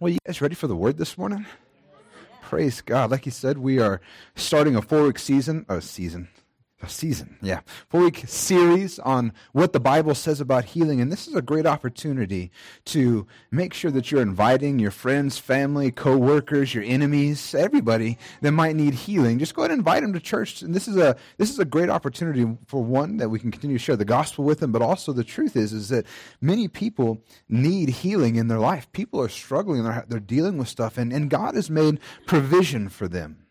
Well, you guys ready for the word this morning? Praise God. Like he said, we are starting a four week season, a season, season, yeah, four week series on what the Bible says about healing. And this is a great opportunity to make sure that you're inviting your friends, family, co workers, your enemies, everybody that might need healing. Just go ahead and invite them to church. And this is a this is a great opportunity for one that we can continue to share the gospel with them, but also the truth is is that many people need healing in their life. People are struggling, they're, they're dealing with stuff, and, and God has made provision for them.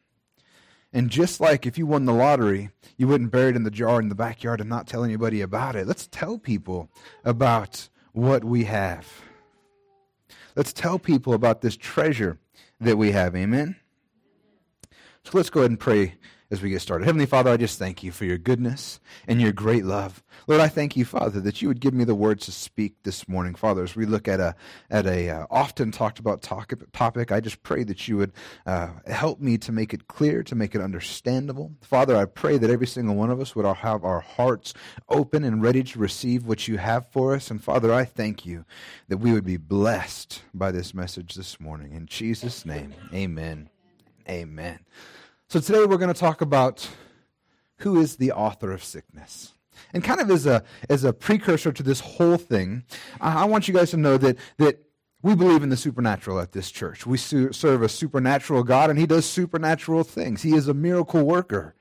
And just like if you won the lottery, you wouldn't bury it in the jar in the backyard and not tell anybody about it. Let's tell people about what we have. Let's tell people about this treasure that we have. Amen? So let's go ahead and pray as we get started. Heavenly Father, I just thank you for your goodness and your great love. Lord, I thank you, Father, that you would give me the words to speak this morning. Father, as we look at a at a uh, often talked about topic, I just pray that you would uh, help me to make it clear, to make it understandable. Father, I pray that every single one of us would have our hearts open and ready to receive what you have for us. And Father, I thank you that we would be blessed by this message this morning. In Jesus' name, amen. Amen. So today we're going to talk about who is the author of sickness. And kind of as a, as a precursor to this whole thing, I want you guys to know that, that we believe in the supernatural at this church. We serve a supernatural God, and He does supernatural things. He is a miracle worker.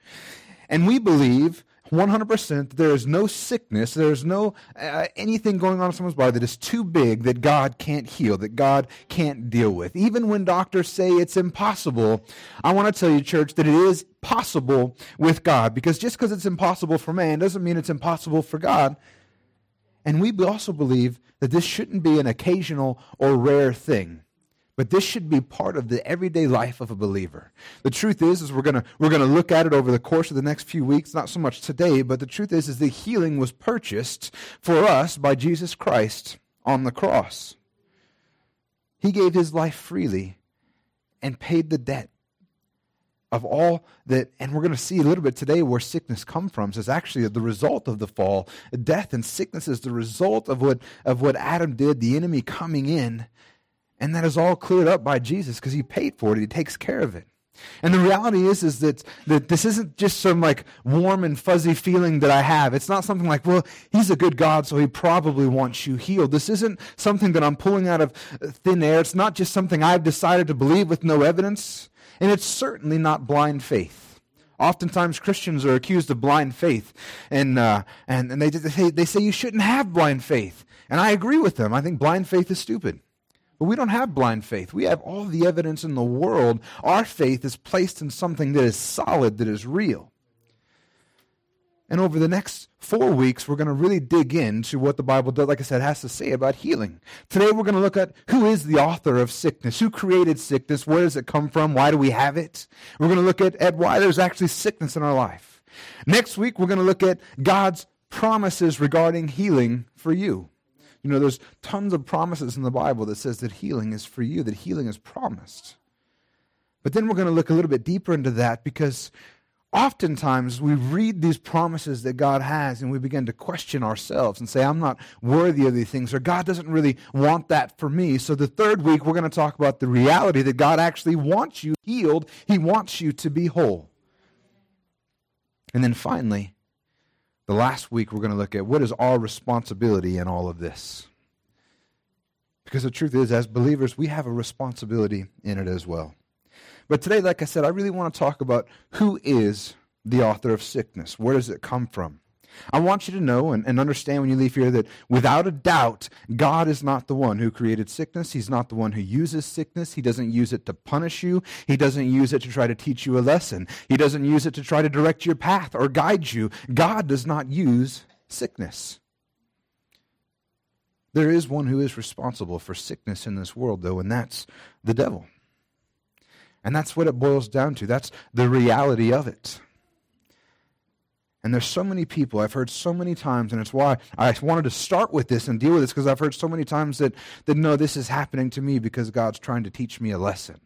And we believe 100% there is no sickness, there is no uh, anything going on in someone's body that is too big that God can't heal, that God can't deal with. Even when doctors say it's impossible, I want to tell you, church, that it is possible with God. Because just because it's impossible for man doesn't mean it's impossible for God. And we also believe that this shouldn't be an occasional or rare thing. But this should be part of the everyday life of a believer. The truth is, is we're gonna we're gonna look at it over the course of the next few weeks, not so much today, but the truth is, is the healing was purchased for us by Jesus Christ on the cross. He gave his life freely and paid the debt of all that and we're going to see a little bit today where sickness come from is actually the result of the fall death and sickness is the result of what of what adam did the enemy coming in and that is all cleared up by Jesus because he paid for it. He takes care of it. And the reality is, is that, that this isn't just some like warm and fuzzy feeling that I have. It's not something like, well, he's a good God, so he probably wants you healed. This isn't something that I'm pulling out of thin air. It's not just something I've decided to believe with no evidence. And it's certainly not blind faith. Oftentimes Christians are accused of blind faith, and, uh, and, and they, they, say, they say you shouldn't have blind faith. And I agree with them. I think blind faith is stupid. But we don't have blind faith. We have all the evidence in the world. Our faith is placed in something that is solid, that is real. And over the next four weeks, we're going to really dig into what the Bible does, like I said, has to say about healing. Today, we're going to look at who is the author of sickness, who created sickness, where does it come from, why do we have it. We're going to look at, at why there's actually sickness in our life. Next week, we're going to look at God's promises regarding healing for you. You know, there's tons of promises in the Bible that says that healing is for you, that healing is promised. But then we're going to look a little bit deeper into that because oftentimes we read these promises that God has and we begin to question ourselves and say, I'm not worthy of these things, or God doesn't really want that for me. So the third week, we're going to talk about the reality that God actually wants you healed, He wants you to be whole. And then finally, the last week, we're going to look at what is our responsibility in all of this. Because the truth is, as believers, we have a responsibility in it as well. But today, like I said, I really want to talk about who is the author of sickness. Where does it come from? I want you to know and, and, understand when you leave here that without a doubt, God is not the one who created sickness. He's not the one who uses sickness. He doesn't use it to punish you. He doesn't use it to try to teach you a lesson. He doesn't use it to try to direct your path or guide you. God does not use sickness. There is one who is responsible for sickness in this world, though, and that's the devil. And that's what it boils down to. That's the reality of it. And there's so many people I've heard so many times, and it's why I wanted to start with this and deal with this because I've heard so many times that, that no, this is happening to me because God's trying to teach me a lesson.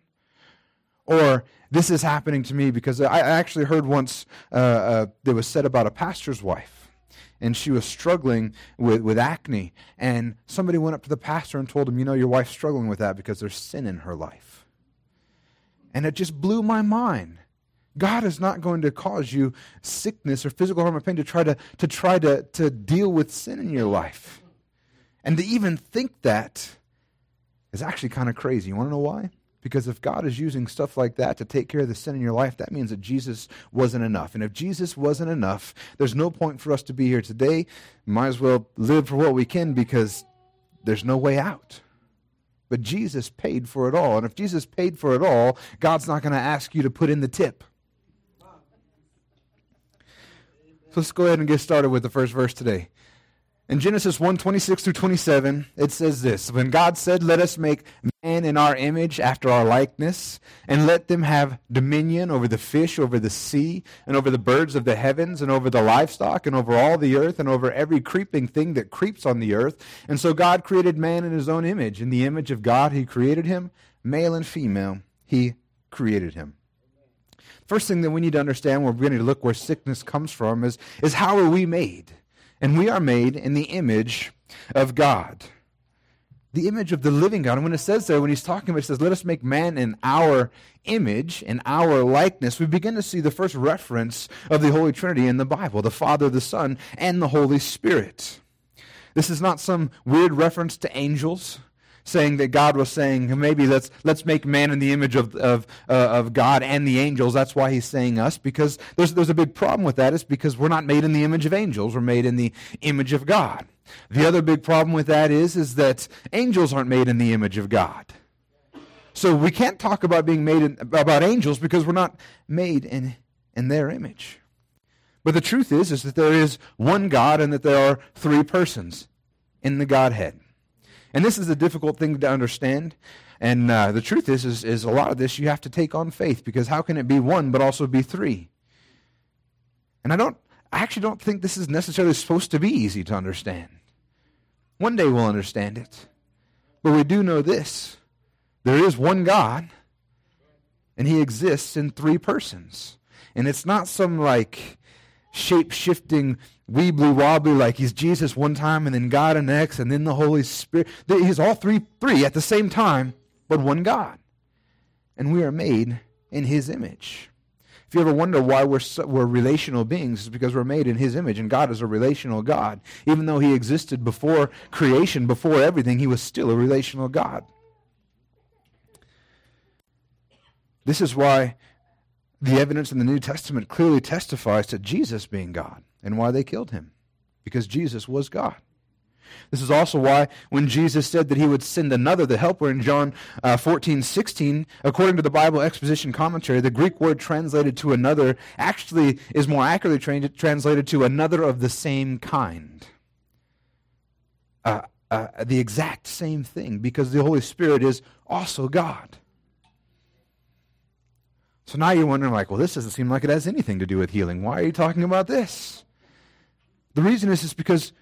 Or this is happening to me because I actually heard once uh, uh, that was said about a pastor's wife. and she was struggling with, with acne. And somebody went up to the pastor and told him, You know, your wife's struggling with that because there's sin in her life. And it just blew my mind. God is not going to cause you sickness or physical harm or pain to try to, to try to, to deal with sin in your life. And to even think that is actually kind of crazy. You want to know why? Because if God is using stuff like that to take care of the sin in your life, that means that Jesus wasn't enough. And if Jesus wasn't enough, there's no point for us to be here today. Might as well live for what we can because there's no way out. But Jesus paid for it all. And if Jesus paid for it all, God's not going to ask you to put in the tip. So let's go ahead and get started with the first verse today. In Genesis 1 26 through 27, it says this When God said, Let us make man in our image after our likeness, and let them have dominion over the fish, over the sea, and over the birds of the heavens, and over the livestock, and over all the earth, and over every creeping thing that creeps on the earth. And so God created man in his own image. In the image of God, he created him, male and female, he created him. First thing that we need to understand, when we're beginning to look where sickness comes from, is, is how are we made? And we are made in the image of God. The image of the living God. And when it says there, when he's talking about it, says, Let us make man in our image, in our likeness, we begin to see the first reference of the Holy Trinity in the Bible the Father, the Son, and the Holy Spirit. This is not some weird reference to angels saying that God was saying, maybe let's, let's make man in the image of, of, uh, of God and the angels. That's why he's saying us, because there's, there's a big problem with that. Is because we're not made in the image of angels. We're made in the image of God. The other big problem with that is, is that angels aren't made in the image of God. So we can't talk about being made in, about angels because we're not made in, in their image. But the truth is, is that there is one God and that there are three persons in the Godhead. And this is a difficult thing to understand. And uh, the truth is, is, is a lot of this you have to take on faith because how can it be one but also be three? And I don't, I actually don't think this is necessarily supposed to be easy to understand. One day we'll understand it. But we do know this there is one God, and He exists in three persons. And it's not some like shape shifting, weebly wobbly, like he's Jesus one time and then God the next and then the Holy Spirit. He's all three, three at the same time, but one God. And we are made in his image. If you ever wonder why we're, we're relational beings, it's because we're made in his image, and God is a relational God. Even though he existed before creation, before everything, he was still a relational God. This is why the evidence in the New Testament clearly testifies to Jesus being God and why they killed him. Because Jesus was God. This is also why when Jesus said that he would send another, the helper, in John uh, 14, 16, according to the Bible Exposition Commentary, the Greek word translated to another actually is more accurately tra- translated to another of the same kind. Uh, uh, the exact same thing, because the Holy Spirit is also God. So now you're wondering, like, well, this doesn't seem like it has anything to do with healing. Why are you talking about this? The reason is, is because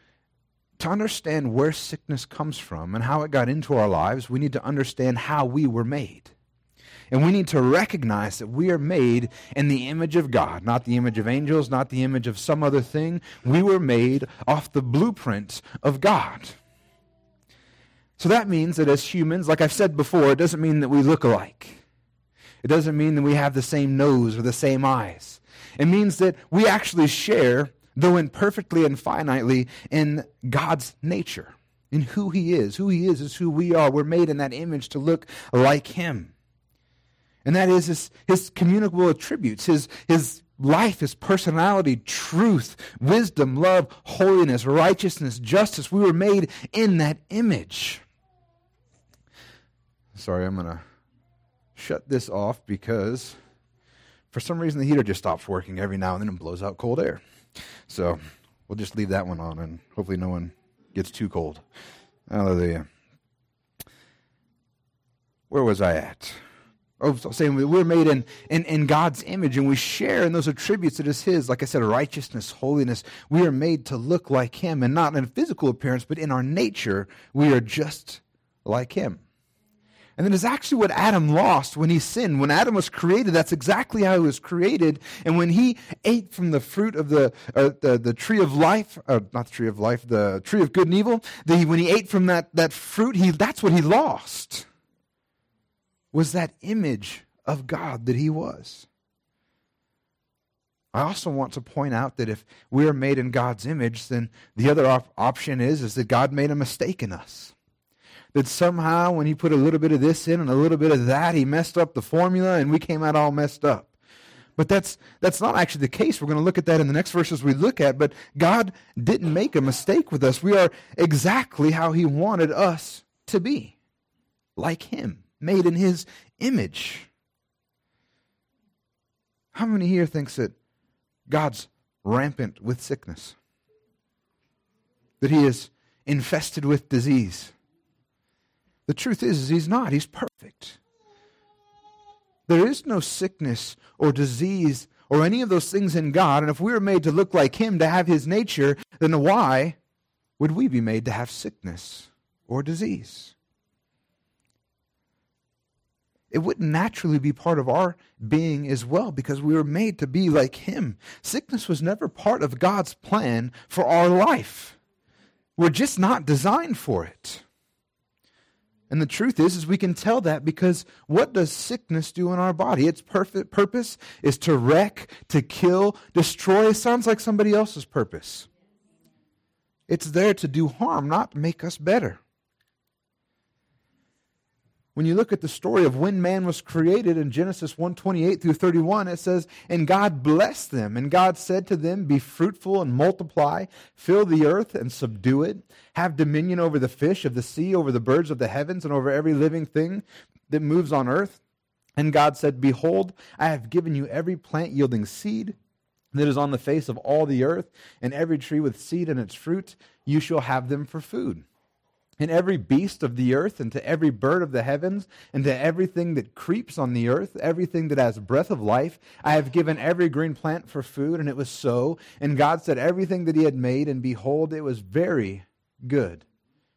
to understand where sickness comes from and how it got into our lives, we need to understand how we were made. And we need to recognize that we are made in the image of God, not the image of angels, not the image of some other thing. We were made off the blueprint of God. So that means that as humans, like I've said before, it doesn't mean that we look alike. It doesn't mean that we have the same nose or the same eyes. It means that we actually share, though imperfectly and finitely, in God's nature, in who He is. Who He is is who we are. We're made in that image to look like Him. And that is his, his communicable attributes, his, his life, his personality, truth, wisdom, love, holiness, righteousness, justice. We were made in that image. Sorry, I'm going to shut this off because for some reason the heater just stops working every now and then and blows out cold air. So we'll just leave that one on and hopefully no one gets too cold. Hallelujah. Where was I at? Oh, saying we're made in, in, in God's image and we share in those attributes that is His. Like I said, righteousness, holiness. We are made to look like Him and not in physical appearance, but in our nature, we are just like Him. And that is actually what Adam lost when he sinned. When Adam was created, that's exactly how he was created. And when he ate from the fruit of the, uh, the, the, tree of life, uh, not the tree of life, the tree of good and evil, the, when he ate from that, that fruit, he, that's what he lost, was that image of God that he was. I also want to point out that if we are made in God's image, then the other op- option is, is that God made a mistake in us. That somehow when he put a little bit of this in and a little bit of that, he messed up the formula and we came out all messed up. But that's, that's not actually the case. We're going to look at that in the next verses we look at. But God didn't make a mistake with us. We are exactly how he wanted us to be, like him, made in his image. How many here thinks that God's rampant with sickness, that he is infested with disease. The truth is, is he's not. He's perfect. There is no sickness or disease or any of those things in God. And if we were made to look like him, to have his nature, then why would we be made to have sickness or disease? it wouldn't naturally be part of our being as well because we were made to be like him. Sickness was never part of God's plan for our life. We're just not designed for it. And the truth is, is we can tell that because what does sickness do in our body? Its perfect purpose is to wreck, to kill, destroy. It sounds like somebody else's purpose. It's there to do harm, not make us better when you look at the story of when man was created in Genesis 1:28 through 31 it says and God blessed them. And God said to them be fruitful and multiply fill the earth and subdue it. Have dominion over the fish of the sea over the birds of the heavens and over every living thing that moves on earth and God said behold I have given you every plant yielding seed that is on the face of all the earth and every tree with seed in its fruit you shall have them for food and every beast of the earth, and to every bird of the heavens, and to everything that creeps on the earth, everything that has breath of life. I have given every green plant for food, and it was so. And God said everything that He had made, and behold, it was very good.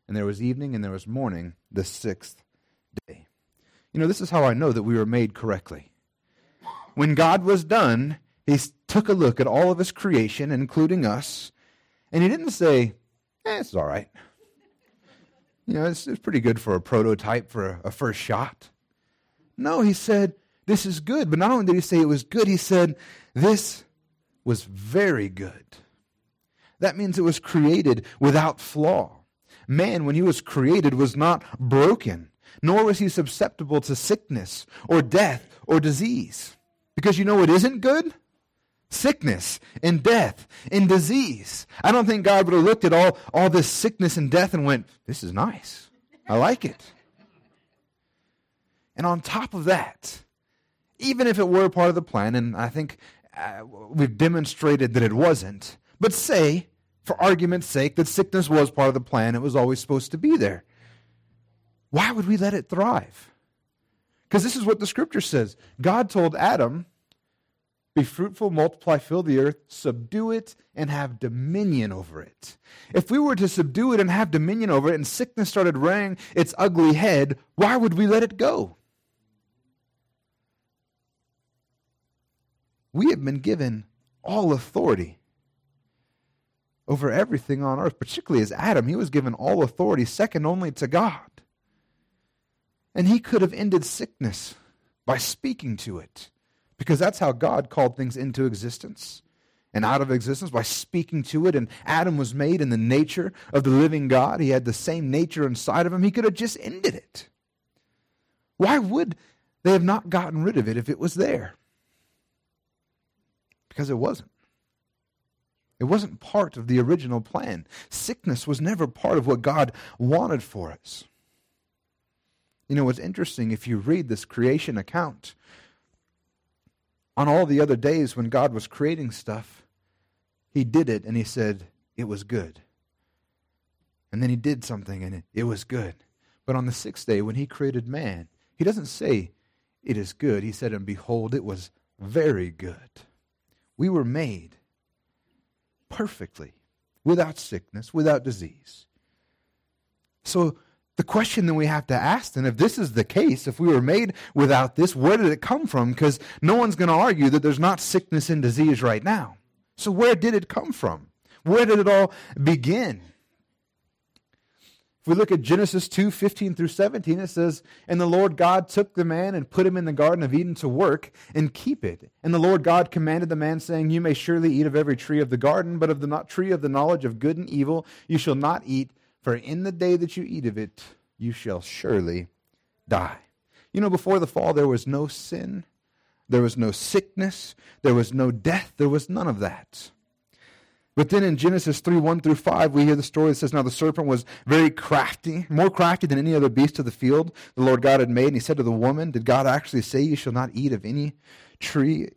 And there was evening, and there was morning, the sixth day. You know, this is how I know that we were made correctly. When God was done, He took a look at all of His creation, including us, and He didn't say, eh, it's all right. You know, it's, it's pretty good for a prototype for a, a first shot. No, he said, This is good. But not only did he say it was good, he said, This was very good. That means it was created without flaw. Man, when he was created, was not broken, nor was he susceptible to sickness or death or disease. Because you know what isn't good? Sickness and death and disease. I don't think God would have looked at all, all this sickness and death and went, This is nice. I like it. And on top of that, even if it were part of the plan, and I think uh, we've demonstrated that it wasn't, but say, for argument's sake, that sickness was part of the plan, it was always supposed to be there. Why would we let it thrive? Because this is what the scripture says. God told Adam, be fruitful, multiply, fill the earth, subdue it, and have dominion over it. If we were to subdue it and have dominion over it, and sickness started rearing its ugly head, why would we let it go? We have been given all authority over everything on earth, particularly as Adam. He was given all authority, second only to God. And he could have ended sickness by speaking to it. Because that's how God called things into existence and out of existence by speaking to it. And Adam was made in the nature of the living God. He had the same nature inside of him. He could have just ended it. Why would they have not gotten rid of it if it was there? Because it wasn't. It wasn't part of the original plan. Sickness was never part of what God wanted for us. You know, what's interesting if you read this creation account, on all the other days when God was creating stuff, he did it and he said, it was good. And then he did something and it, it was good. But on the sixth day, when he created man, he doesn't say, it is good. He said, and behold, it was very good. We were made perfectly, without sickness, without disease. So the question that we have to ask then, if this is the case, if we were made without this, where did it come from? Because no one's going to argue that there's not sickness and disease right now. So where did it come from? Where did it all begin? If we look at Genesis 2 15 through 17, it says, And the Lord God took the man and put him in the Garden of Eden to work and keep it. And the Lord God commanded the man, saying, You may surely eat of every tree of the garden, but of the tree of the knowledge of good and evil you shall not eat, for in the day that you eat of it, you shall surely die. You know, before the fall, there was no sin, there was no sickness, there was no death, there was none of that. But then in Genesis 3 1 through 5, we hear the story that says, Now the serpent was very crafty, more crafty than any other beast of the field the Lord God had made. And he said to the woman, Did God actually say, You shall not eat of any tree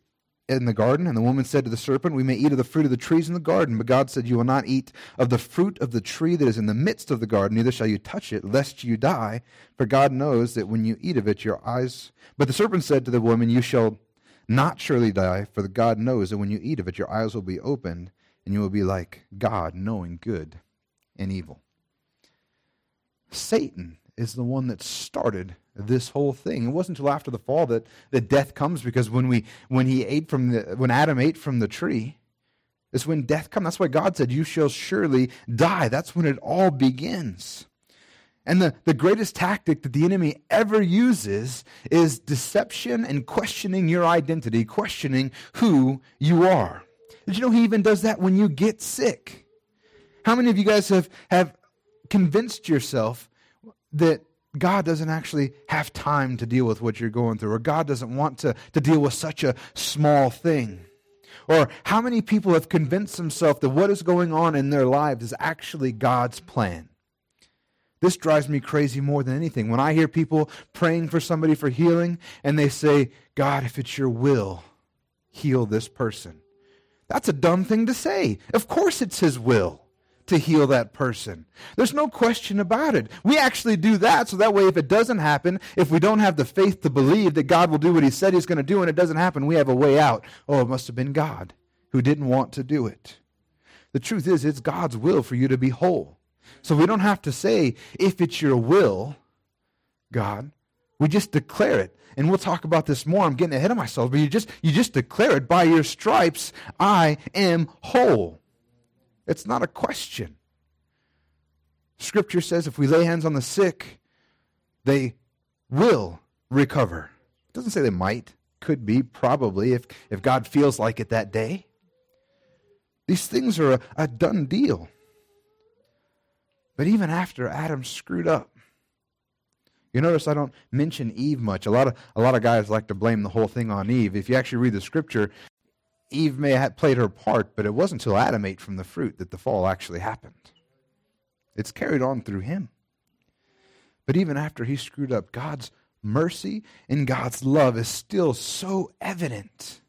in the garden? And the woman said to the serpent, We may eat of the fruit of the trees in the garden. But God said, You will not eat of the fruit of the tree that is in the midst of the garden, neither shall you touch it, lest you die. For God knows that when you eat of it, your eyes. But the serpent said to the woman, You shall not surely die, for God knows that when you eat of it, your eyes will be opened and you will be like God, knowing good and evil. Satan is the one that started this whole thing. It wasn't until after the fall that, that death comes because when we when he ate from the when Adam ate from the tree, it's when death comes. That's why God said, You shall surely die. That's when it all begins. And the, the greatest tactic that the enemy ever uses is deception and questioning your identity, questioning who you are. Did you know he even does that when you get sick? How many of you guys have, have convinced yourself that God doesn't actually have time to deal with what you're going through, or God doesn't want to, to deal with such a small thing? Or how many people have convinced themselves that what is going on in their lives is actually God's plan? This drives me crazy more than anything. When I hear people praying for somebody for healing and they say, God, if it's your will, heal this person. That's a dumb thing to say. Of course, it's His will to heal that person. There's no question about it. We actually do that so that way, if it doesn't happen, if we don't have the faith to believe that God will do what He said He's going to do and it doesn't happen, we have a way out. Oh, it must have been God who didn't want to do it. The truth is, it's God's will for you to be whole. So we don't have to say, if it's your will, God, we just declare it and we'll talk about this more. I'm getting ahead of myself, but you just you just declare it by your stripes, I am whole. It's not a question. Scripture says if we lay hands on the sick, they will recover. It doesn't say they might, could be, probably, if, if God feels like it that day. These things are a, a done deal. But even after Adam screwed up, you notice I don't mention Eve much. A lot of a lot of guys like to blame the whole thing on Eve. If you actually read the scripture, Eve may have played her part, but it wasn't until Adam ate from the fruit that the fall actually happened. It's carried on through him. But even after he screwed up, God's mercy and God's love is still so evident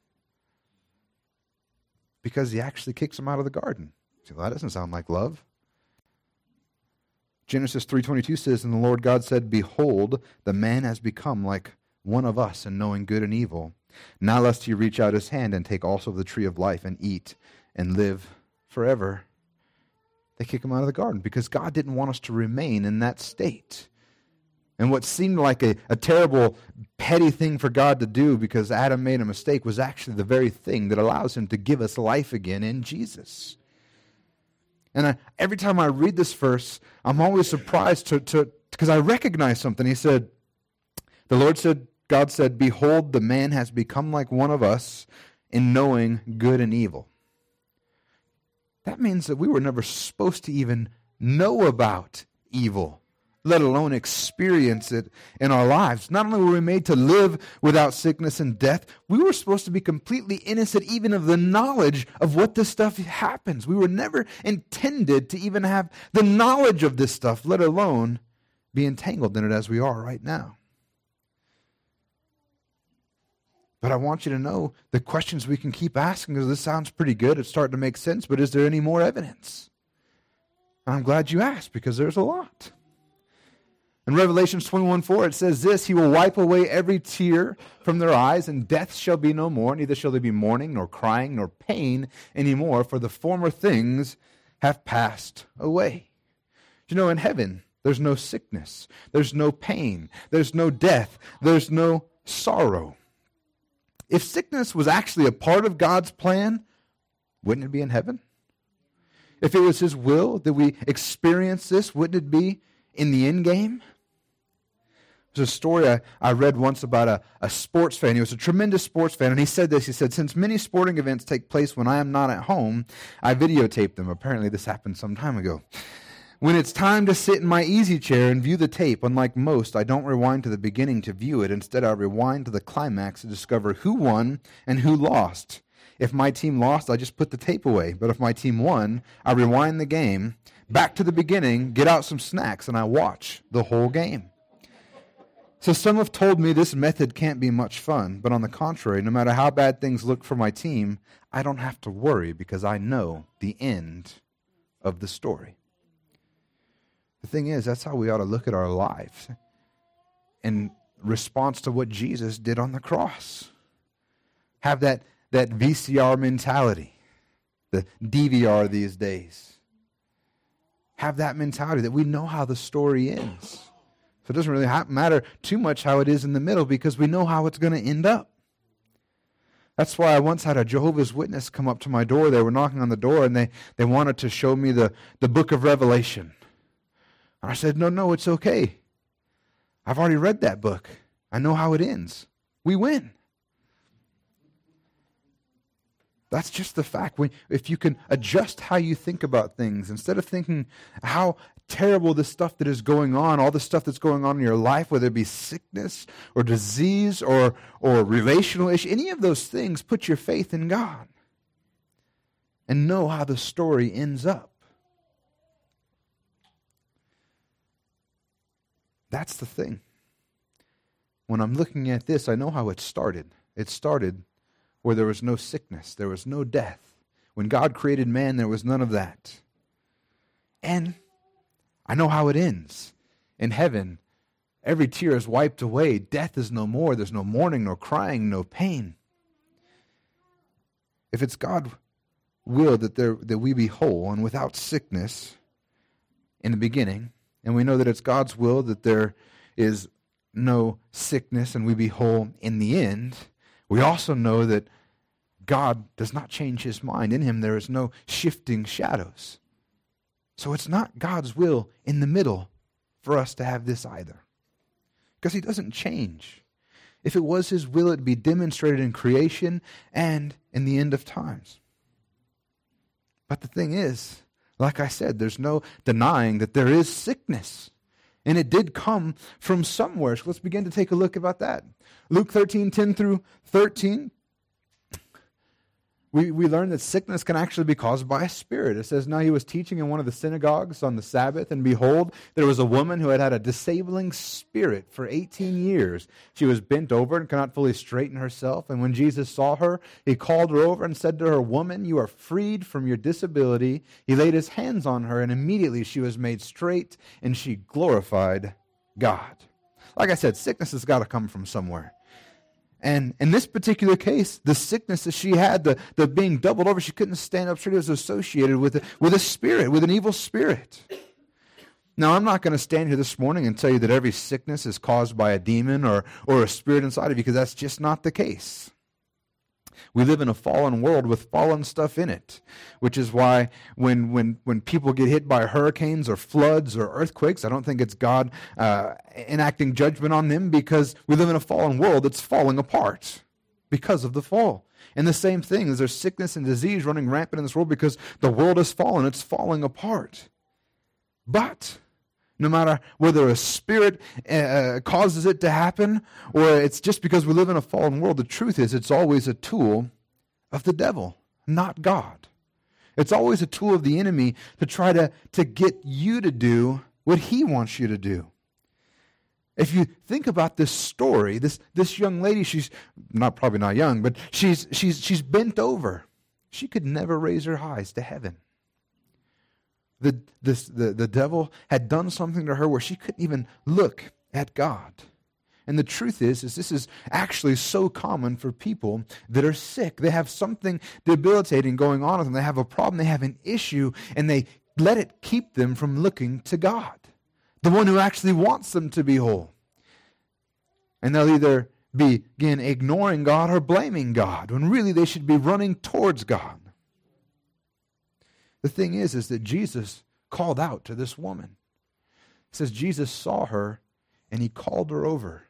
because he actually kicks him out of the garden. See, well, that doesn't sound like love. Genesis 3:22 says, "And the Lord God said, Behold, the man has become like one of us in knowing good and evil. Now lest he reach out his hand and take also the tree of life and eat and live forever." They kick him out of the garden because God didn't want us to remain in that state. And what seemed like a, a terrible, petty thing for God to do because Adam made a mistake was actually the very thing that allows him to give us life again in Jesus. And I, every time I read this verse, I'm always surprised to because I recognize something. He said, "The Lord said, God said, Behold, the man has become like one of us in knowing good and evil." That means that we were never supposed to even know about evil let alone experience it in our lives. Not only were we made to live without sickness and death, we were supposed to be completely innocent even of the knowledge of what this stuff happens. We were never intended to even have the knowledge of this stuff, let alone be entangled in it as we are right now. But I want you to know the questions we can keep asking because this sounds pretty good. It's starting to make sense, but is there any more evidence? And I'm glad you asked because there's a lot. In Revelation 21 4, it says this He will wipe away every tear from their eyes, and death shall be no more, neither shall there be mourning, nor crying, nor pain any more, for the former things have passed away. You know, in heaven, There's no sickness. There's no pain. There's no death. There's no sorrow. If sickness was actually a part of God's plan, wouldn't it be in heaven? If it was His will that we experience this, wouldn't it be in the end game? There's a story I, I read once about a, a sports fan. He was a tremendous sports fan, and he said this. He said, Since many sporting events take place when I am not at home, I videotape them. Apparently, this happened some time ago. When it's time to sit in my easy chair and view the tape, unlike most, I don't rewind to the beginning to view it. Instead, I rewind to the climax to discover who won and who lost. If my team lost, I just put the tape away. But if my team won, I rewind the game back to the beginning, get out some snacks, and I watch the whole game. So some have told me this method can't be much fun, but on the contrary, no matter how bad things look for my team, I don't have to worry because I know the end of the story. Thing is, that's how we ought to look at our lives in response to what Jesus did on the cross. Have that, that VCR mentality, the DVR these days. Have that mentality that we know how the story ends. So it doesn't really matter too much how it is in the middle because we know how it's going to end up. That's why I once had a Jehovah's Witness come up to my door. They were knocking on the door and they, they wanted to show me the, the book of Revelation. And I said, No, no, it's okay. I've already read that book. I know how it ends. We win. That's just the fact. When, if you can adjust how you think about things, instead of thinking how terrible the stuff that is going on, all the stuff that's going on in your life, whether it be sickness or disease or, or relational issue, any of those things, put your faith in God and know how the story ends up. That's the thing. When I'm looking at this, I know how it started. It started where there was no sickness, there was no death. When God created man, there was none of that. And I know how it ends. In heaven, every tear is wiped away. Death is no more. There's no mourning, no crying, no pain. If it's God will that there that we be whole and without sickness in the beginning, and we know that it's God's will that there is no sickness and we be whole in the end, we also know that God does not change his mind. In him there is no shifting shadows. So it's not God's will in the middle for us to have this either. Because he doesn't change. If it was his will, it'd be demonstrated in creation and in the end of times. But the thing is, like I said, there's no denying that there is sickness. And it did come from somewhere. So let's begin to take a look about that. Luke 13, 10 through 13 we, we learn that sickness can actually be caused by a spirit. It says, Now he was teaching in one of the synagogues on the Sabbath, and behold, there was a woman who had had a disabling spirit for 18 years. She was bent over and could not fully straighten herself. And when Jesus saw her, he called her over and said to her, Woman, you are freed from your disability. He laid his hands on her, and immediately she was made straight, and she glorified God. Like I said, sickness has got to come from somewhere. And in this particular case, the sickness that she had, the, the being doubled over, she couldn't stand up straight, It was associated with a, with a spirit, with an evil spirit. Now, I'm not going to stand here this morning and tell you that every sickness is caused by a demon or, or a spirit inside of you, because that's just not the case. We live in a fallen world with fallen stuff in it, which is why when, when, when people get hit by hurricanes or floods or earthquakes, I don't think it's God uh, enacting judgment on them because we live in a fallen world that's falling apart because of the fall. And the same thing is there's sickness and disease running rampant in this world because the world has fallen, it's falling apart. But no matter whether a spirit uh, causes it to happen or it's just because we live in a fallen world, the truth is it's always a tool of the devil, not God. It's always a tool of the enemy to try to, to get you to do what he wants you to do. If you think about this story, this, this young lady, she's not probably not young, but she's, she's, she's bent over. She could never raise her eyes to heaven. The, this, the, the devil had done something to her where she couldn't even look at God. And the truth is, is this is actually so common for people that are sick. They have something debilitating going on with them. They have a problem, they have an issue, and they let it keep them from looking to God. the one who actually wants them to be whole. And they'll either begin ignoring God or blaming God when really they should be running towards God. The thing is, is that Jesus called out to this woman. It says Jesus saw her and he called her over.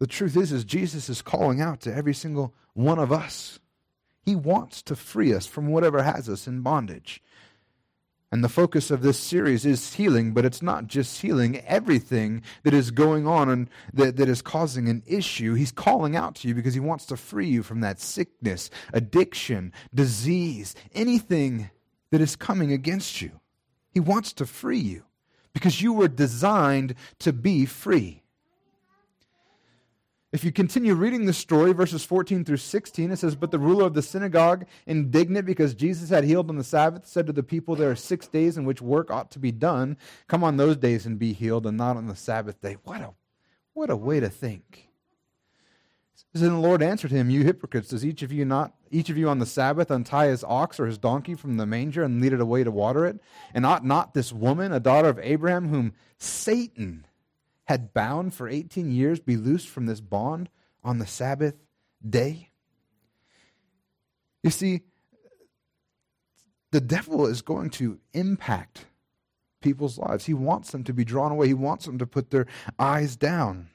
The truth is, is Jesus is calling out to every single one of us. He wants to free us from whatever has us in bondage. And the focus of this series is healing, but it's not just healing. Everything that is going on and that, that is causing an issue, he's calling out to you because he wants to free you from that sickness, addiction, disease, anything that is coming against you. He wants to free you because you were designed to be free. If you continue reading the story, verses 14 through 16, it says, But the ruler of the synagogue, indignant because Jesus had healed on the Sabbath, said to the people, There are six days in which work ought to be done. Come on those days and be healed, and not on the Sabbath day. What a, what a way to think. Then the Lord answered him, You hypocrites, does each of you not each of you on the Sabbath untie his ox or his donkey from the manger and lead it away to water it? And ought not this woman, a daughter of Abraham, whom Satan had bound for 18 years be loosed from this bond on the Sabbath day? You see, the devil is going to impact people's lives. He wants them to be drawn away, he wants them to put their eyes down.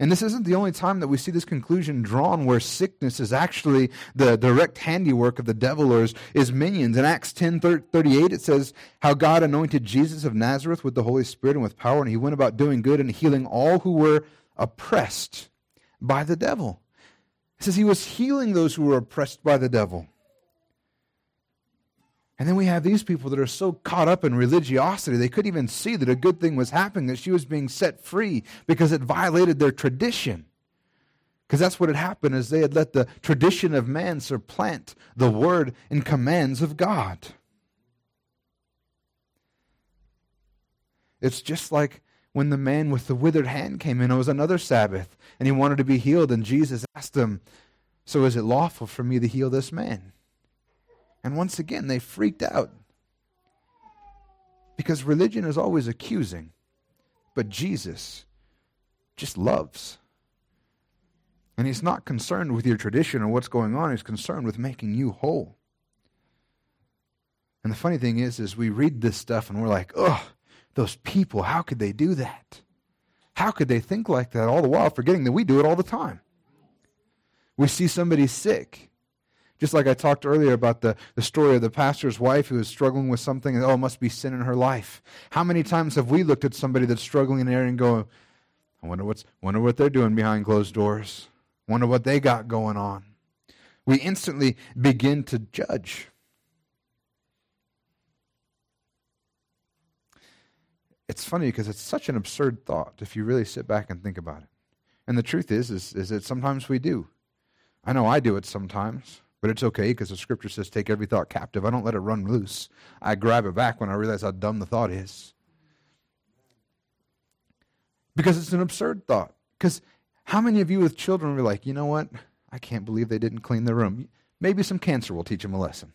And this isn't the only time that we see this conclusion drawn where sickness is actually the direct handiwork of the devil or his, his minions. In Acts 10 38, it says, How God anointed Jesus of Nazareth with the Holy Spirit and with power, and he went about doing good and healing all who were oppressed by the devil. It says he was healing those who were oppressed by the devil. And then we have these people that are so caught up in religiosity, they couldn't even see that a good thing was happening, that she was being set free because it violated their tradition. Because that's what had happened is they had let the tradition of man supplant the word and commands of God. It's just like when the man with the withered hand came in. It was another Sabbath, and he wanted to be healed, and Jesus asked him, So is it lawful for me to heal this man? And once again, they freaked out. Because religion is always accusing, but Jesus just loves. And he's not concerned with your tradition or what's going on, he's concerned with making you whole. And the funny thing is, is we read this stuff and we're like, ugh, those people, how could they do that? How could they think like that all the while, forgetting that we do it all the time? We see somebody sick just like I talked earlier about the, the story of the pastor's wife who is struggling with something and, oh, it must be sin in her life. How many times have we looked at somebody that's struggling in there and go, I wonder, what's, wonder what they're doing behind closed doors? Wonder what they got going on? We instantly begin to judge. It's funny because it's such an absurd thought if you really sit back and think about it. And the truth is, is, is that sometimes we do. I know I do it sometimes. But it's okay because the scripture says, take every thought captive. I don't let it run loose. I grab it back when I realize how dumb the thought is. Because it's an absurd thought. Because how many of you with children are like, you know what? I can't believe they didn't clean their room. Maybe some cancer will teach them a lesson.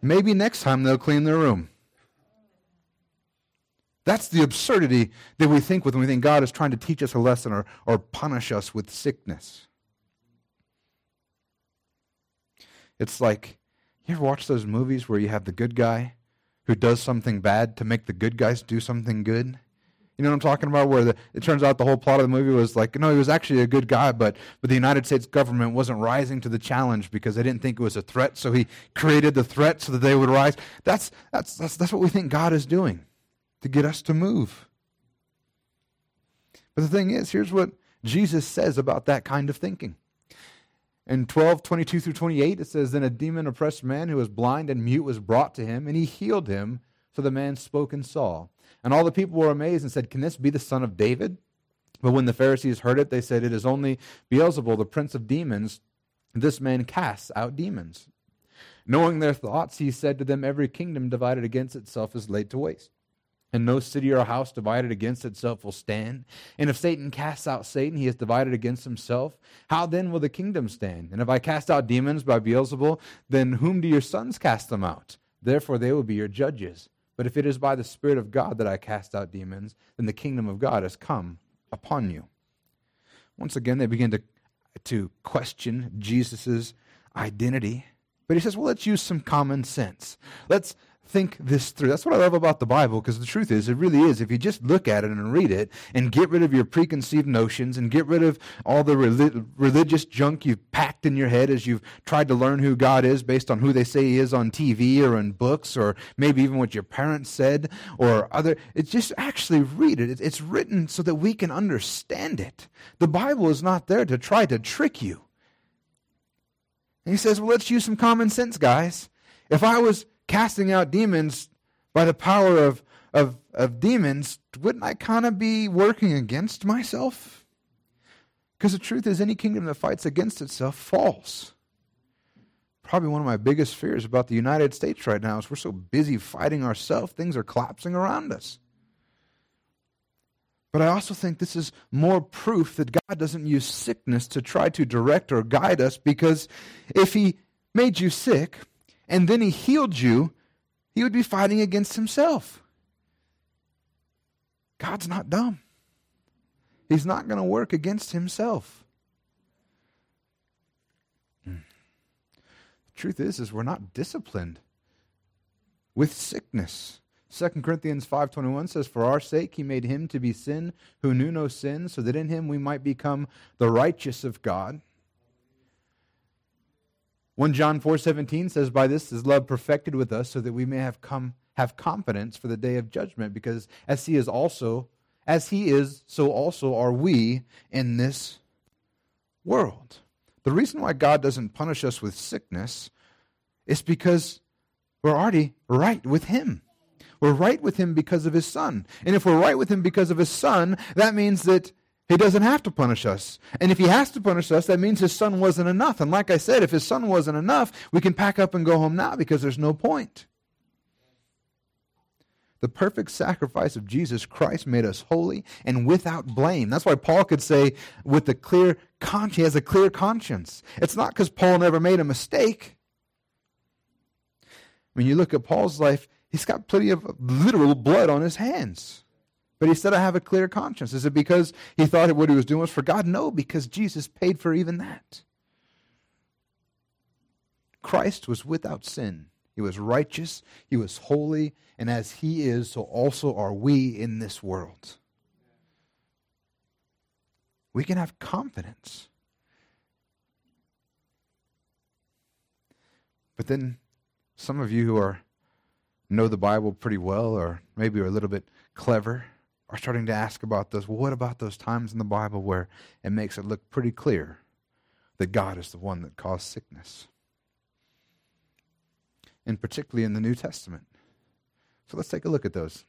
Maybe next time they'll clean their room. That's the absurdity that we think with when we think God is trying to teach us a lesson or, or punish us with sickness. It's like, you ever watch those movies where you have the good guy who does something bad to make the good guys do something good? You know what I'm talking about? Where the, it turns out the whole plot of the movie was like, no, he was actually a good guy, but, but the United States government wasn't rising to the challenge because they didn't think it was a threat, so he created the threat so that they would rise. That's, that's, that's, that's what we think God is doing to get us to move. But the thing is, here's what Jesus says about that kind of thinking. In 12, 22 through 28, it says, Then a demon oppressed man who was blind and mute was brought to him, and he healed him. So the man spoke and saw. And all the people were amazed and said, Can this be the son of David? But when the Pharisees heard it, they said, It is only Beelzebul, the prince of demons. This man casts out demons. Knowing their thoughts, he said to them, Every kingdom divided against itself is laid to waste and no city or house divided against itself will stand. And if Satan casts out Satan, he is divided against himself. How then will the kingdom stand? And if I cast out demons by Beelzebul, then whom do your sons cast them out? Therefore they will be your judges. But if it is by the Spirit of God that I cast out demons, then the kingdom of God has come upon you. Once again, they begin to, to question Jesus' identity. But he says, well, let's use some common sense. Let's think this through. That's what I love about the Bible because the truth is, it really is. If you just look at it and read it and get rid of your preconceived notions and get rid of all the religious junk you've packed in your head as you've tried to learn who God is based on who they say He is on TV or in books or maybe even what your parents said or other, it's just actually read it. It's written so that we can understand it. The Bible is not there to try to trick you. And he says, well, let's use some common sense, guys. If I was casting out demons by the power of, of, of demons, wouldn't I kind of be working against myself? Because the truth is, any kingdom that fights against itself falls. Probably one of my biggest fears about the United States right now is we're so busy fighting ourselves, things are collapsing around us. But I also think this is more proof that God doesn't use sickness to try to direct or guide us because if He made you sick, and then he healed you, he would be fighting against himself. God's not dumb. He's not going to work against himself. Hmm. The truth is is we're not disciplined with sickness. 2 Corinthians 5:21 says for our sake he made him to be sin who knew no sin so that in him we might become the righteous of God. 1 John 4:17 says by this is love perfected with us so that we may have come have confidence for the day of judgment because as he is also as he is so also are we in this world. The reason why God doesn't punish us with sickness is because we're already right with him. We're right with him because of his son. And if we're right with him because of his son, that means that he doesn't have to punish us. And if he has to punish us, that means his son wasn't enough. And like I said, if his son wasn't enough, we can pack up and go home now because there's no point. The perfect sacrifice of Jesus Christ made us holy and without blame. That's why Paul could say, with a clear conscience, he has a clear conscience. It's not because Paul never made a mistake. When you look at Paul's life, he's got plenty of literal blood on his hands. But he said, I have a clear conscience. Is it because he thought what he was doing was for God? No, because Jesus paid for even that. Christ was without sin. He was righteous. He was holy. And as he is, so also are we in this world. We can have confidence. But then some of you who are know the Bible pretty well or maybe are a little bit clever are starting to ask about those. Well, what about those times in the Bible where it makes it look pretty clear that God is the one that caused sickness? And particularly in the New Testament. So let's take a look at those.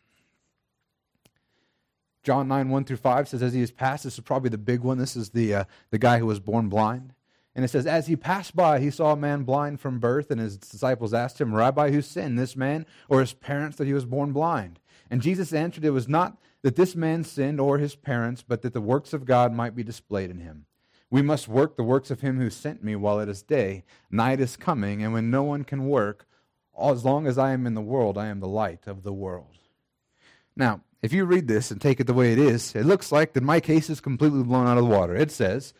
John 9, 1 through 5 says, As he has passed, this is probably the big one. This is the, uh, the guy who was born blind. And it says, As he passed by, he saw a man blind from birth, and his disciples asked him, Rabbi, who sinned, this man or his parents, that he was born blind? And Jesus answered, It was not that this man sinned or his parents, but that the works of God might be displayed in him. We must work the works of him who sent me while it is day. Night is coming, and when no one can work, as long as I am in the world, I am the light of the world. Now, if you read this and take it the way it is, it looks like that my case is completely blown out of the water. It says,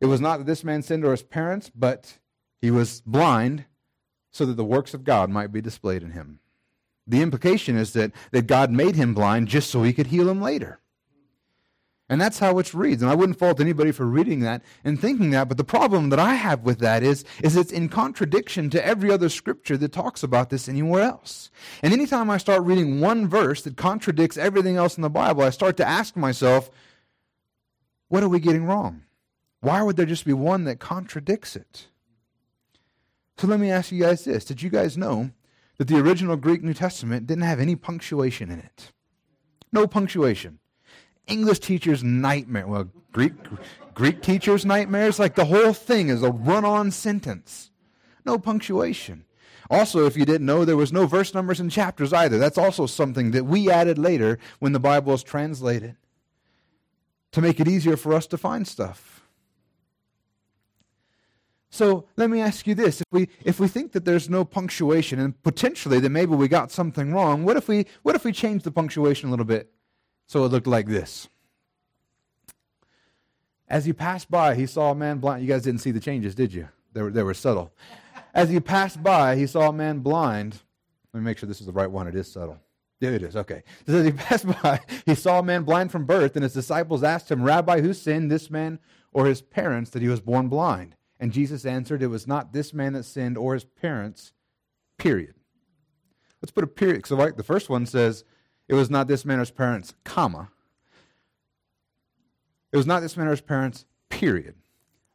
It was not that this man sinned or his parents, but he was blind so that the works of God might be displayed in him. The implication is that, that God made him blind just so he could heal him later. And that's how it reads. And I wouldn't fault anybody for reading that and thinking that. But the problem that I have with that is, is it's in contradiction to every other scripture that talks about this anywhere else. And anytime I start reading one verse that contradicts everything else in the Bible, I start to ask myself, what are we getting wrong? Why would there just be one that contradicts it? So let me ask you guys this. Did you guys know that the original Greek New Testament didn't have any punctuation in it. No punctuation. English teachers' nightmare. Well, Greek Greek teachers' nightmares. Like the whole thing is a run-on sentence. No punctuation. Also, if you didn't know, there was no verse numbers and chapters either. That's also something that we added later when the Bible was translated to make it easier for us to find stuff. So let me ask you this. If we, if we think that there's no punctuation and potentially that maybe we got something wrong, what if we, what if we change the punctuation a little bit so it looked like this? As he passed by, he saw a man blind. You guys didn't see the changes, did you? They were, they were subtle. As he passed by, he saw a man blind. Let me make sure this is the right one. It is subtle. Yeah, it is. Okay. So as he passed by, he saw a man blind from birth, and his disciples asked him, Rabbi, who sinned, this man or his parents, that he was born blind? And Jesus answered, It was not this man that sinned or his parents, period. Let's put a period. So, like the first one says, It was not this man or his parents, comma. It was not this man or his parents, period.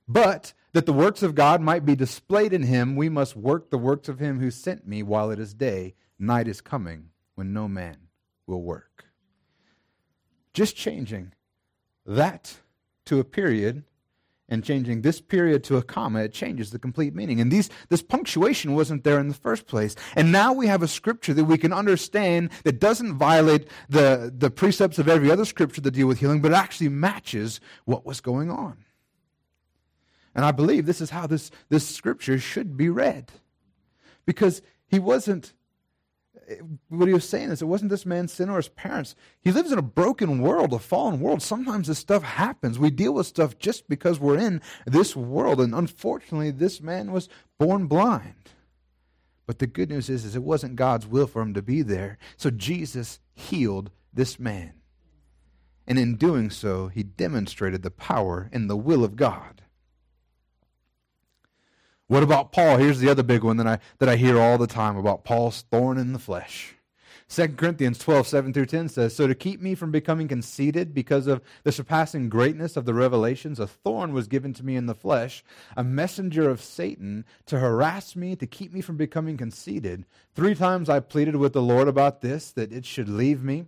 But that the works of God might be displayed in him, we must work the works of him who sent me while it is day. Night is coming when no man will work. Just changing that to a period and changing this period to a comma, it changes the complete meaning. And these, this punctuation wasn't there in the first place. And now we have a scripture that we can understand that doesn't violate the, the precepts of every other scripture that deal with healing, but actually matches what was going on. And I believe this is how this, this scripture should be read. Because he wasn't what he was saying is it wasn't this man's sin or his parents. He lives in a broken world, a fallen world. Sometimes this stuff happens. We deal with stuff just because we're in this world. And unfortunately, this man was born blind. But the good news is, is it wasn't God's will for him to be there. So Jesus healed this man. And in doing so, he demonstrated the power and the will of God. What about Paul? Here's the other big one that I, that I hear all the time about Paul's thorn in the flesh. 2 Corinthians 12, 7 through 10 says, So to keep me from becoming conceited because of the surpassing greatness of the revelations, a thorn was given to me in the flesh, a messenger of Satan to harass me, to keep me from becoming conceited. Three times I pleaded with the Lord about this, that it should leave me.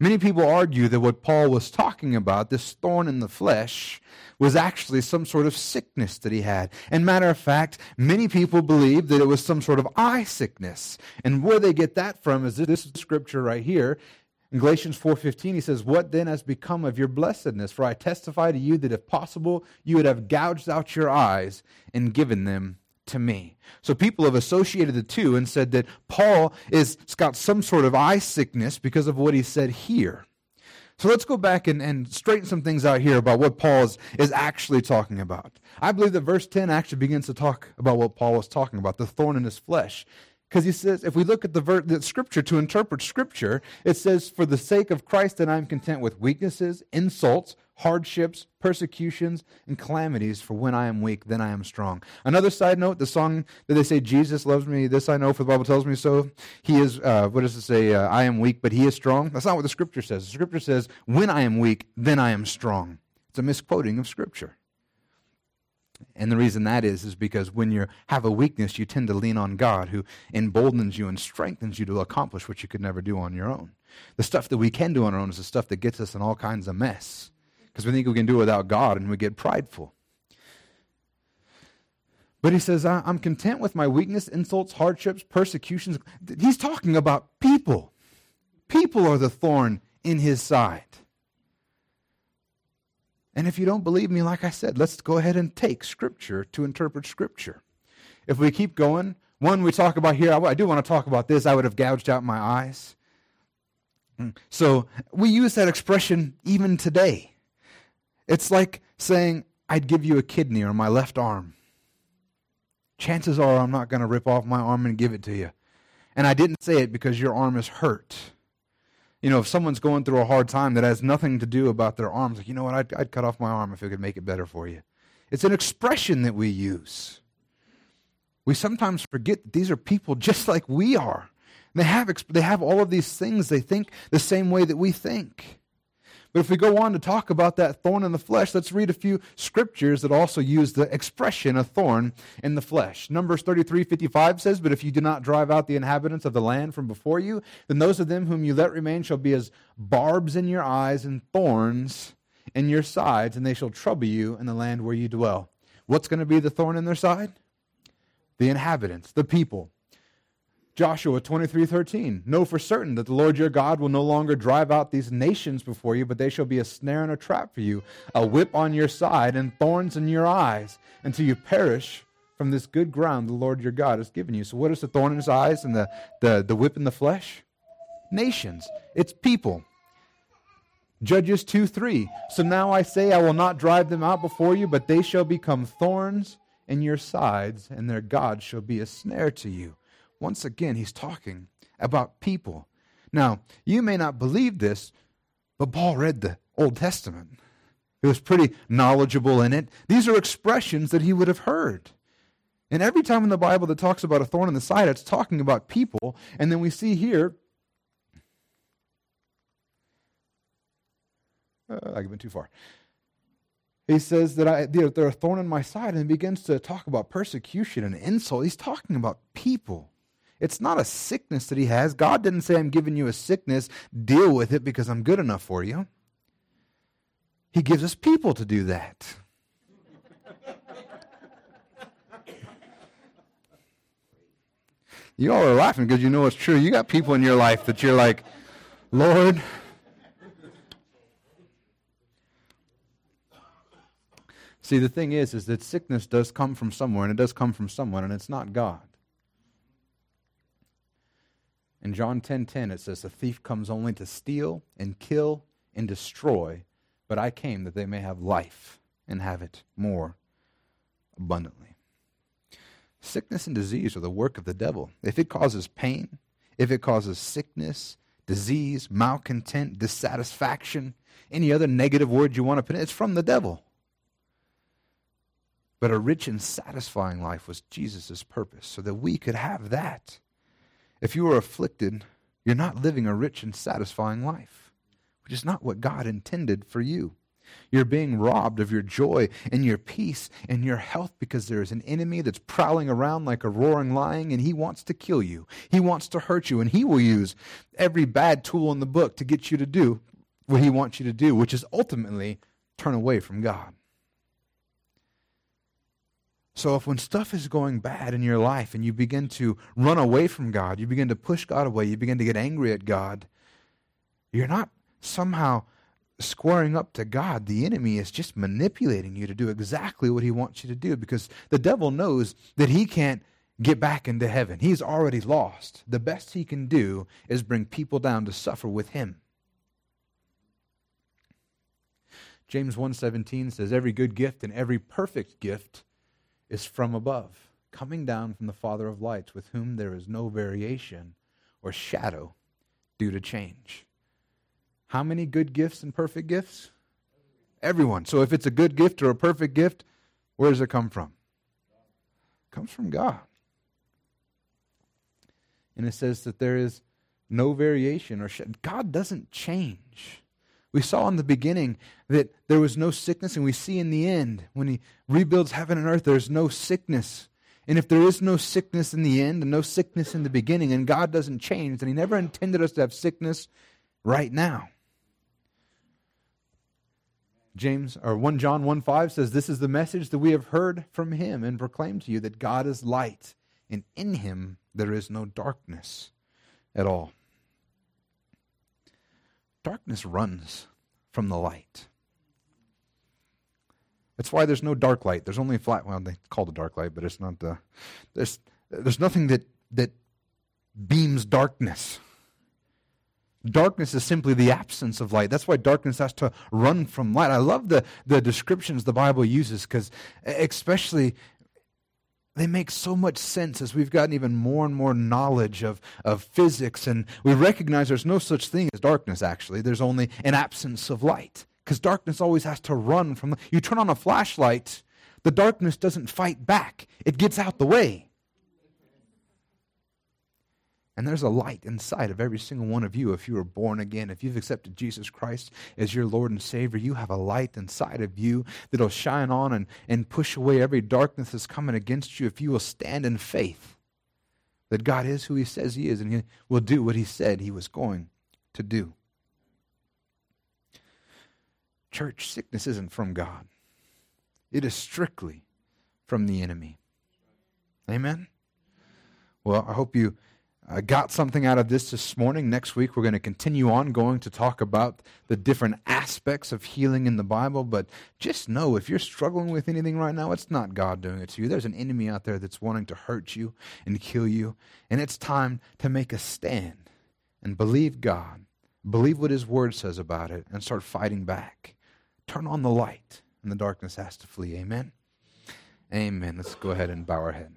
Many people argue that what Paul was talking about, this thorn in the flesh, was actually some sort of sickness that he had. And matter of fact, many people believe that it was some sort of eye sickness. And where they get that from is this scripture right here. In Galatians 4:15 he says, "What then has become of your blessedness? For I testify to you that if possible you would have gouged out your eyes and given them to me. So people have associated the two and said that Paul is got some sort of eye sickness because of what he said here. So let's go back and, and straighten some things out here about what Paul is, is actually talking about. I believe that verse 10 actually begins to talk about what Paul was talking about, the thorn in his flesh. Because he says, if we look at the, ver- the scripture to interpret scripture, it says, For the sake of Christ, then I'm content with weaknesses, insults, hardships, persecutions, and calamities, for when I am weak, then I am strong. Another side note the song that they say, Jesus loves me, this I know, for the Bible tells me so. He is, uh, what does it say? Uh, I am weak, but he is strong. That's not what the scripture says. The scripture says, When I am weak, then I am strong. It's a misquoting of scripture. And the reason that is, is because when you have a weakness, you tend to lean on God, who emboldens you and strengthens you to accomplish what you could never do on your own. The stuff that we can do on our own is the stuff that gets us in all kinds of mess because we think we can do it without God and we get prideful. But he says, I'm content with my weakness, insults, hardships, persecutions. He's talking about people. People are the thorn in his side. And if you don't believe me, like I said, let's go ahead and take Scripture to interpret Scripture. If we keep going, one we talk about here, I do want to talk about this. I would have gouged out my eyes. Mm. So we use that expression even today. It's like saying, I'd give you a kidney or my left arm. Chances are I'm not going to rip off my arm and give it to you. And I didn't say it because your arm is hurt. You know, if someone's going through a hard time that has nothing to do about their arms, like, you know what, I'd, I'd cut off my arm if it could make it better for you. It's an expression that we use. We sometimes forget that these are people just like we are. They have, they have all of these things. They think the same way that we think. But if we go on to talk about that thorn in the flesh, let's read a few scriptures that also use the expression a thorn in the flesh. Numbers 33 55 says, But if you do not drive out the inhabitants of the land from before you, then those of them whom you let remain shall be as barbs in your eyes and thorns in your sides, and they shall trouble you in the land where you dwell. What's going to be the thorn in their side? The inhabitants, the people. Joshua 23:13 Know for certain that the Lord your God will no longer drive out these nations before you but they shall be a snare and a trap for you a whip on your side and thorns in your eyes until you perish from this good ground the Lord your God has given you. So what is the thorn in his eyes and the the, the whip in the flesh? Nations. It's people. Judges 2 3. So now I say, I will not drive them out before you, but they shall become thorns in your sides, and their God shall be a snare to you. Once again, he's talking about people. Now, you may not believe this, but Paul read the Old Testament. He was pretty knowledgeable in it. These are expressions that he would have heard. And every time in the Bible that talks about a thorn in the side, it's talking about people. And then we see here, uh, I went too far. He says that I, they're a thorn in my side, and begins to talk about persecution and insult. He's talking about people. It's not a sickness that he has. God didn't say, I'm giving you a sickness, deal with it because I'm good enough for you. He gives us people to do that. you all are laughing because you know it's true. You got people in your life that you're like, Lord, See, the thing is, is that sickness does come from somewhere, and it does come from someone, and it's not God. In John 10:10 10, 10, it says the thief comes only to steal and kill and destroy, but I came that they may have life and have it more abundantly. Sickness and disease are the work of the devil. If it causes pain, if it causes sickness, disease, malcontent, dissatisfaction, any other negative word you want to put in, it's from the devil. But a rich and satisfying life was Jesus' purpose, so that we could have that. If you are afflicted, you're not living a rich and satisfying life, which is not what God intended for you. You're being robbed of your joy and your peace and your health because there is an enemy that's prowling around like a roaring lion and he wants to kill you. He wants to hurt you and he will use every bad tool in the book to get you to do what he wants you to do, which is ultimately turn away from God. So, if when stuff is going bad in your life and you begin to run away from God, you begin to push God away, you begin to get angry at God, you're not somehow squaring up to God. The enemy is just manipulating you to do exactly what he wants you to do because the devil knows that he can't get back into heaven. He's already lost. The best he can do is bring people down to suffer with him. James 1:17 says every good gift and every perfect gift is from above, coming down from the Father of lights, with whom there is no variation or shadow due to change. How many good gifts and perfect gifts? Everyone. So if it's a good gift or a perfect gift, where does it come from? It comes from God. And it says that there is no variation or God doesn't change. We saw in the beginning that there was no sickness, and we see in the end, when he rebuilds heaven and earth, there's no sickness. And if there is no sickness in the end and no sickness in the beginning, and God doesn't change, then He never intended us to have sickness right now. James or 1 John 1 5 says, This is the message that we have heard from him and proclaimed to you that God is light, and in him there is no darkness at all. Darkness runs from the light. That's why there's no dark light. There's only a flat. Well, they call it dark light, but it's not the. There's there's nothing that that beams darkness. Darkness is simply the absence of light. That's why darkness has to run from light. I love the, the descriptions the Bible uses because, especially they make so much sense as we've gotten even more and more knowledge of, of physics and we recognize there's no such thing as darkness actually. There's only an absence of light because darkness always has to run from the, you turn on a flashlight the darkness doesn't fight back. It gets out the way And there's a light inside of every single one of you if you are born again. If you've accepted Jesus Christ as your Lord and Savior, you have a light inside of you that'll shine on and, and push away every darkness that's coming against you if you will stand in faith that God is who He says He is and He will do what He said He was going to do. Church, sickness isn't from God, it is strictly from the enemy. Amen? Well, I hope you uh, got something out of this this morning. Next week, we're going to continue on going to talk about the different aspects of healing in the Bible. But just know if you're struggling with anything right now, it's not God doing it to you. There's an enemy out there that's wanting to hurt you and kill you. And it's time to make a stand and believe God, believe what His Word says about it, and start fighting back. Turn on the light, and the darkness has to flee. Amen. Amen. Let's go ahead and bow our head.